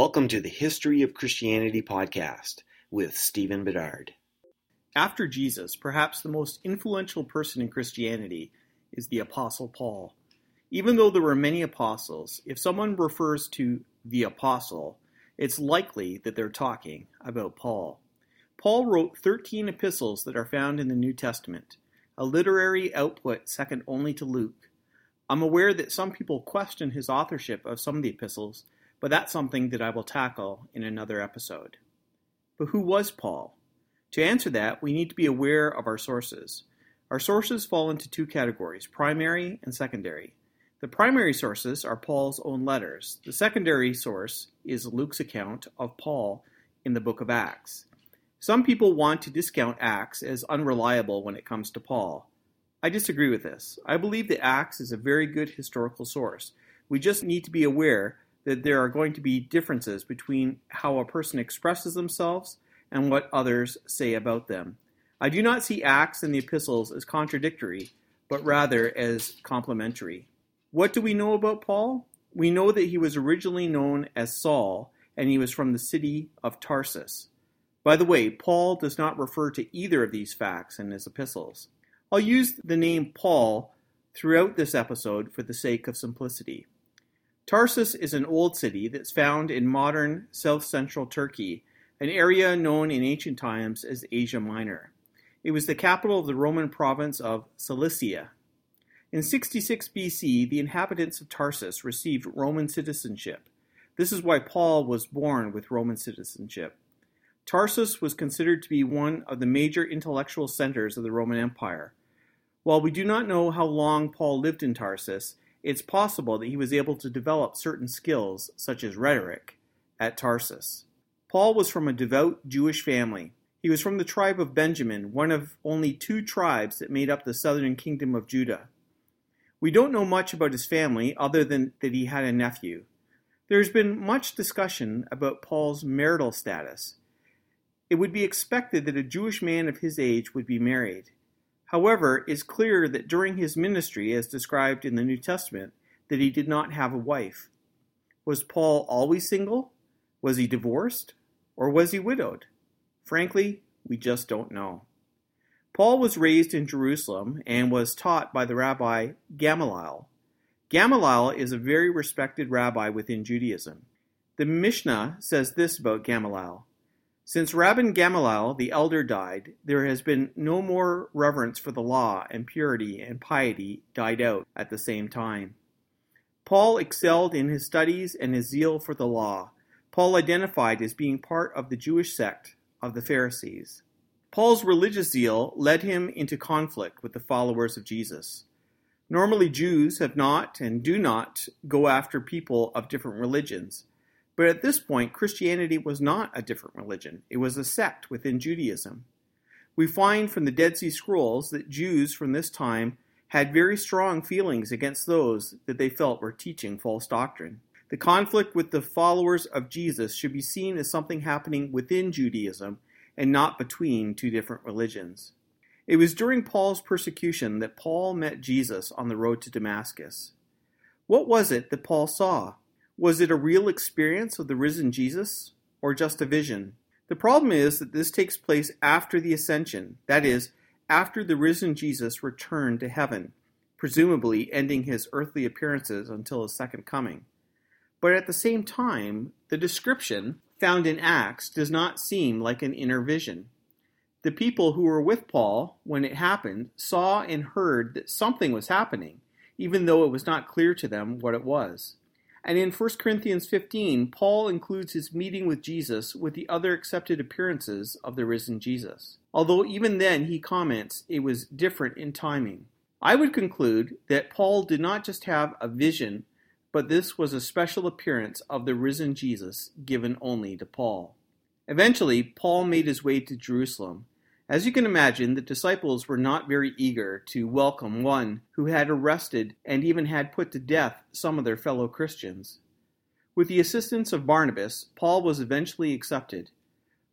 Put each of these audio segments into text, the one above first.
Welcome to the History of Christianity podcast with Stephen Bedard. After Jesus, perhaps the most influential person in Christianity is the Apostle Paul. Even though there were many apostles, if someone refers to the apostle, it's likely that they're talking about Paul. Paul wrote 13 epistles that are found in the New Testament, a literary output second only to Luke. I'm aware that some people question his authorship of some of the epistles but that's something that I will tackle in another episode. But who was Paul? To answer that, we need to be aware of our sources. Our sources fall into two categories primary and secondary. The primary sources are Paul's own letters. The secondary source is Luke's account of Paul in the book of Acts. Some people want to discount Acts as unreliable when it comes to Paul. I disagree with this. I believe that Acts is a very good historical source. We just need to be aware that there are going to be differences between how a person expresses themselves and what others say about them. I do not see Acts and the epistles as contradictory, but rather as complementary. What do we know about Paul? We know that he was originally known as Saul, and he was from the city of Tarsus. By the way, Paul does not refer to either of these facts in his epistles. I'll use the name Paul throughout this episode for the sake of simplicity. Tarsus is an old city that's found in modern south central Turkey, an area known in ancient times as Asia Minor. It was the capital of the Roman province of Cilicia. In 66 BC, the inhabitants of Tarsus received Roman citizenship. This is why Paul was born with Roman citizenship. Tarsus was considered to be one of the major intellectual centers of the Roman Empire. While we do not know how long Paul lived in Tarsus, it's possible that he was able to develop certain skills, such as rhetoric, at Tarsus. Paul was from a devout Jewish family. He was from the tribe of Benjamin, one of only two tribes that made up the southern kingdom of Judah. We don't know much about his family other than that he had a nephew. There has been much discussion about Paul's marital status. It would be expected that a Jewish man of his age would be married. However, it is clear that during his ministry, as described in the New Testament, that he did not have a wife. Was Paul always single? Was he divorced? Or was he widowed? Frankly, we just don't know. Paul was raised in Jerusalem and was taught by the rabbi Gamaliel. Gamaliel is a very respected rabbi within Judaism. The Mishnah says this about Gamaliel since Rabban Gamaliel the elder died, there has been no more reverence for the law, and purity and piety died out at the same time. Paul excelled in his studies and his zeal for the law. Paul identified as being part of the Jewish sect of the Pharisees. Paul's religious zeal led him into conflict with the followers of Jesus. Normally, Jews have not and do not go after people of different religions. But at this point, Christianity was not a different religion, it was a sect within Judaism. We find from the Dead Sea Scrolls that Jews from this time had very strong feelings against those that they felt were teaching false doctrine. The conflict with the followers of Jesus should be seen as something happening within Judaism and not between two different religions. It was during Paul's persecution that Paul met Jesus on the road to Damascus. What was it that Paul saw? Was it a real experience of the risen Jesus or just a vision? The problem is that this takes place after the ascension, that is, after the risen Jesus returned to heaven, presumably ending his earthly appearances until his second coming. But at the same time, the description found in Acts does not seem like an inner vision. The people who were with Paul when it happened saw and heard that something was happening, even though it was not clear to them what it was. And in 1 Corinthians 15, Paul includes his meeting with Jesus with the other accepted appearances of the risen Jesus. Although even then he comments it was different in timing. I would conclude that Paul did not just have a vision, but this was a special appearance of the risen Jesus given only to Paul. Eventually, Paul made his way to Jerusalem as you can imagine, the disciples were not very eager to welcome one who had arrested and even had put to death some of their fellow Christians. With the assistance of Barnabas, Paul was eventually accepted.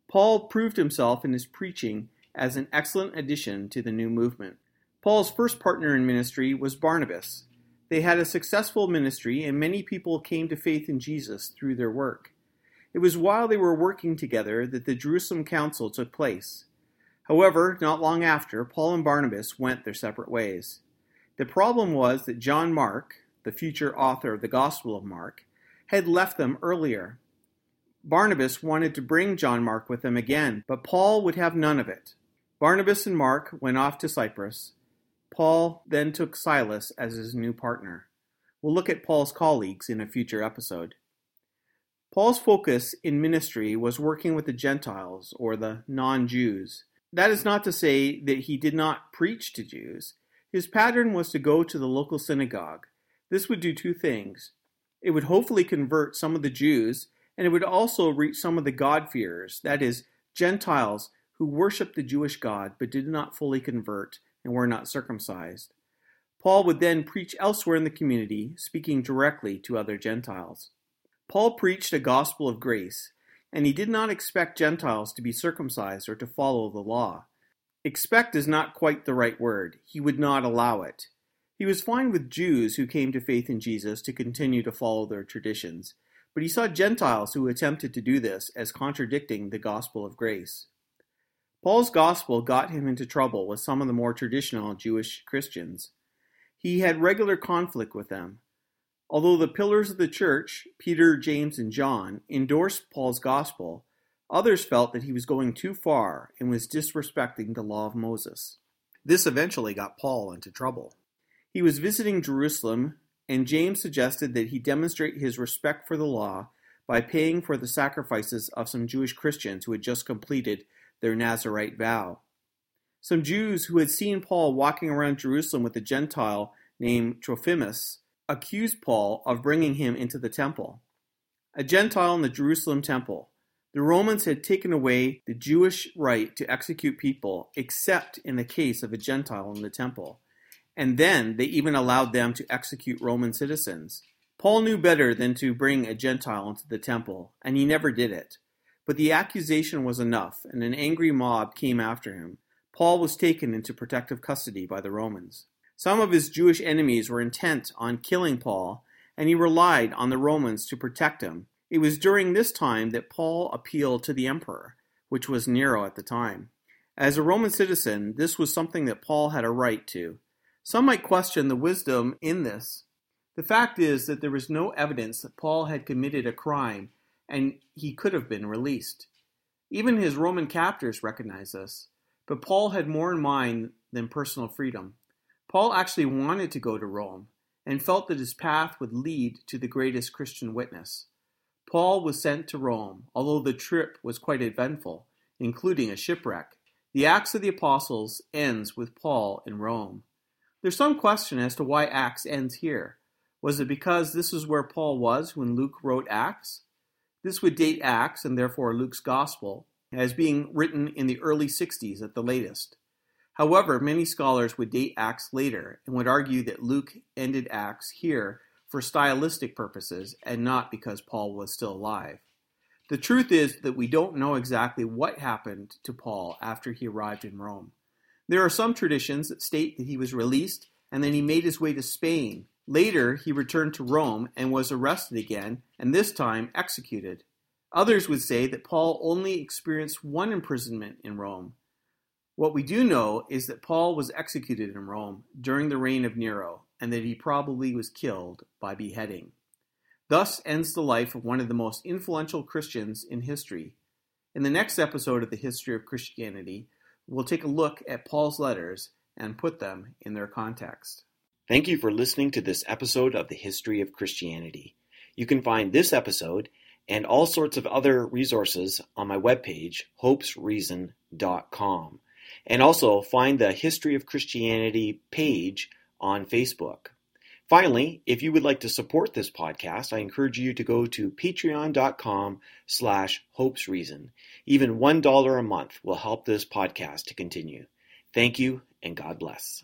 Paul proved himself in his preaching as an excellent addition to the new movement. Paul's first partner in ministry was Barnabas. They had a successful ministry, and many people came to faith in Jesus through their work. It was while they were working together that the Jerusalem Council took place. However, not long after, Paul and Barnabas went their separate ways. The problem was that John Mark, the future author of the Gospel of Mark, had left them earlier. Barnabas wanted to bring John Mark with him again, but Paul would have none of it. Barnabas and Mark went off to Cyprus. Paul then took Silas as his new partner. We'll look at Paul's colleagues in a future episode. Paul's focus in ministry was working with the Gentiles, or the non Jews. That is not to say that he did not preach to Jews. His pattern was to go to the local synagogue. This would do two things. It would hopefully convert some of the Jews, and it would also reach some of the God-fearers, that is, Gentiles who worshiped the Jewish God but did not fully convert and were not circumcised. Paul would then preach elsewhere in the community, speaking directly to other Gentiles. Paul preached a gospel of grace, and he did not expect Gentiles to be circumcised or to follow the law. Expect is not quite the right word. He would not allow it. He was fine with Jews who came to faith in Jesus to continue to follow their traditions, but he saw Gentiles who attempted to do this as contradicting the gospel of grace. Paul's gospel got him into trouble with some of the more traditional Jewish Christians. He had regular conflict with them. Although the pillars of the church, Peter, James, and John, endorsed Paul's gospel, Others felt that he was going too far and was disrespecting the law of Moses. This eventually got Paul into trouble. He was visiting Jerusalem, and James suggested that he demonstrate his respect for the law by paying for the sacrifices of some Jewish Christians who had just completed their Nazarite vow. Some Jews who had seen Paul walking around Jerusalem with a Gentile named Trophimus accused Paul of bringing him into the temple. A Gentile in the Jerusalem temple, the Romans had taken away the Jewish right to execute people except in the case of a Gentile in the temple. And then they even allowed them to execute Roman citizens. Paul knew better than to bring a Gentile into the temple, and he never did it. But the accusation was enough, and an angry mob came after him. Paul was taken into protective custody by the Romans. Some of his Jewish enemies were intent on killing Paul, and he relied on the Romans to protect him it was during this time that Paul appealed to the emperor, which was Nero at the time. As a Roman citizen, this was something that Paul had a right to. Some might question the wisdom in this. The fact is that there was no evidence that Paul had committed a crime and he could have been released. Even his Roman captors recognized this. But Paul had more in mind than personal freedom. Paul actually wanted to go to Rome and felt that his path would lead to the greatest Christian witness. Paul was sent to Rome, although the trip was quite eventful, including a shipwreck. The Acts of the Apostles ends with Paul in Rome. There's some question as to why Acts ends here. Was it because this is where Paul was when Luke wrote Acts? This would date Acts, and therefore Luke's Gospel, as being written in the early 60s at the latest. However, many scholars would date Acts later and would argue that Luke ended Acts here for stylistic purposes and not because Paul was still alive. The truth is that we don't know exactly what happened to Paul after he arrived in Rome. There are some traditions that state that he was released and then he made his way to Spain. Later, he returned to Rome and was arrested again, and this time executed. Others would say that Paul only experienced one imprisonment in Rome. What we do know is that Paul was executed in Rome during the reign of Nero, and that he probably was killed by beheading. Thus ends the life of one of the most influential Christians in history. In the next episode of the History of Christianity, we'll take a look at Paul's letters and put them in their context. Thank you for listening to this episode of the History of Christianity. You can find this episode and all sorts of other resources on my webpage, hopesreason.com. And also find the History of Christianity page on Facebook. Finally, if you would like to support this podcast, I encourage you to go to patreon.com slash hopesreason. Even $1 a month will help this podcast to continue. Thank you and God bless.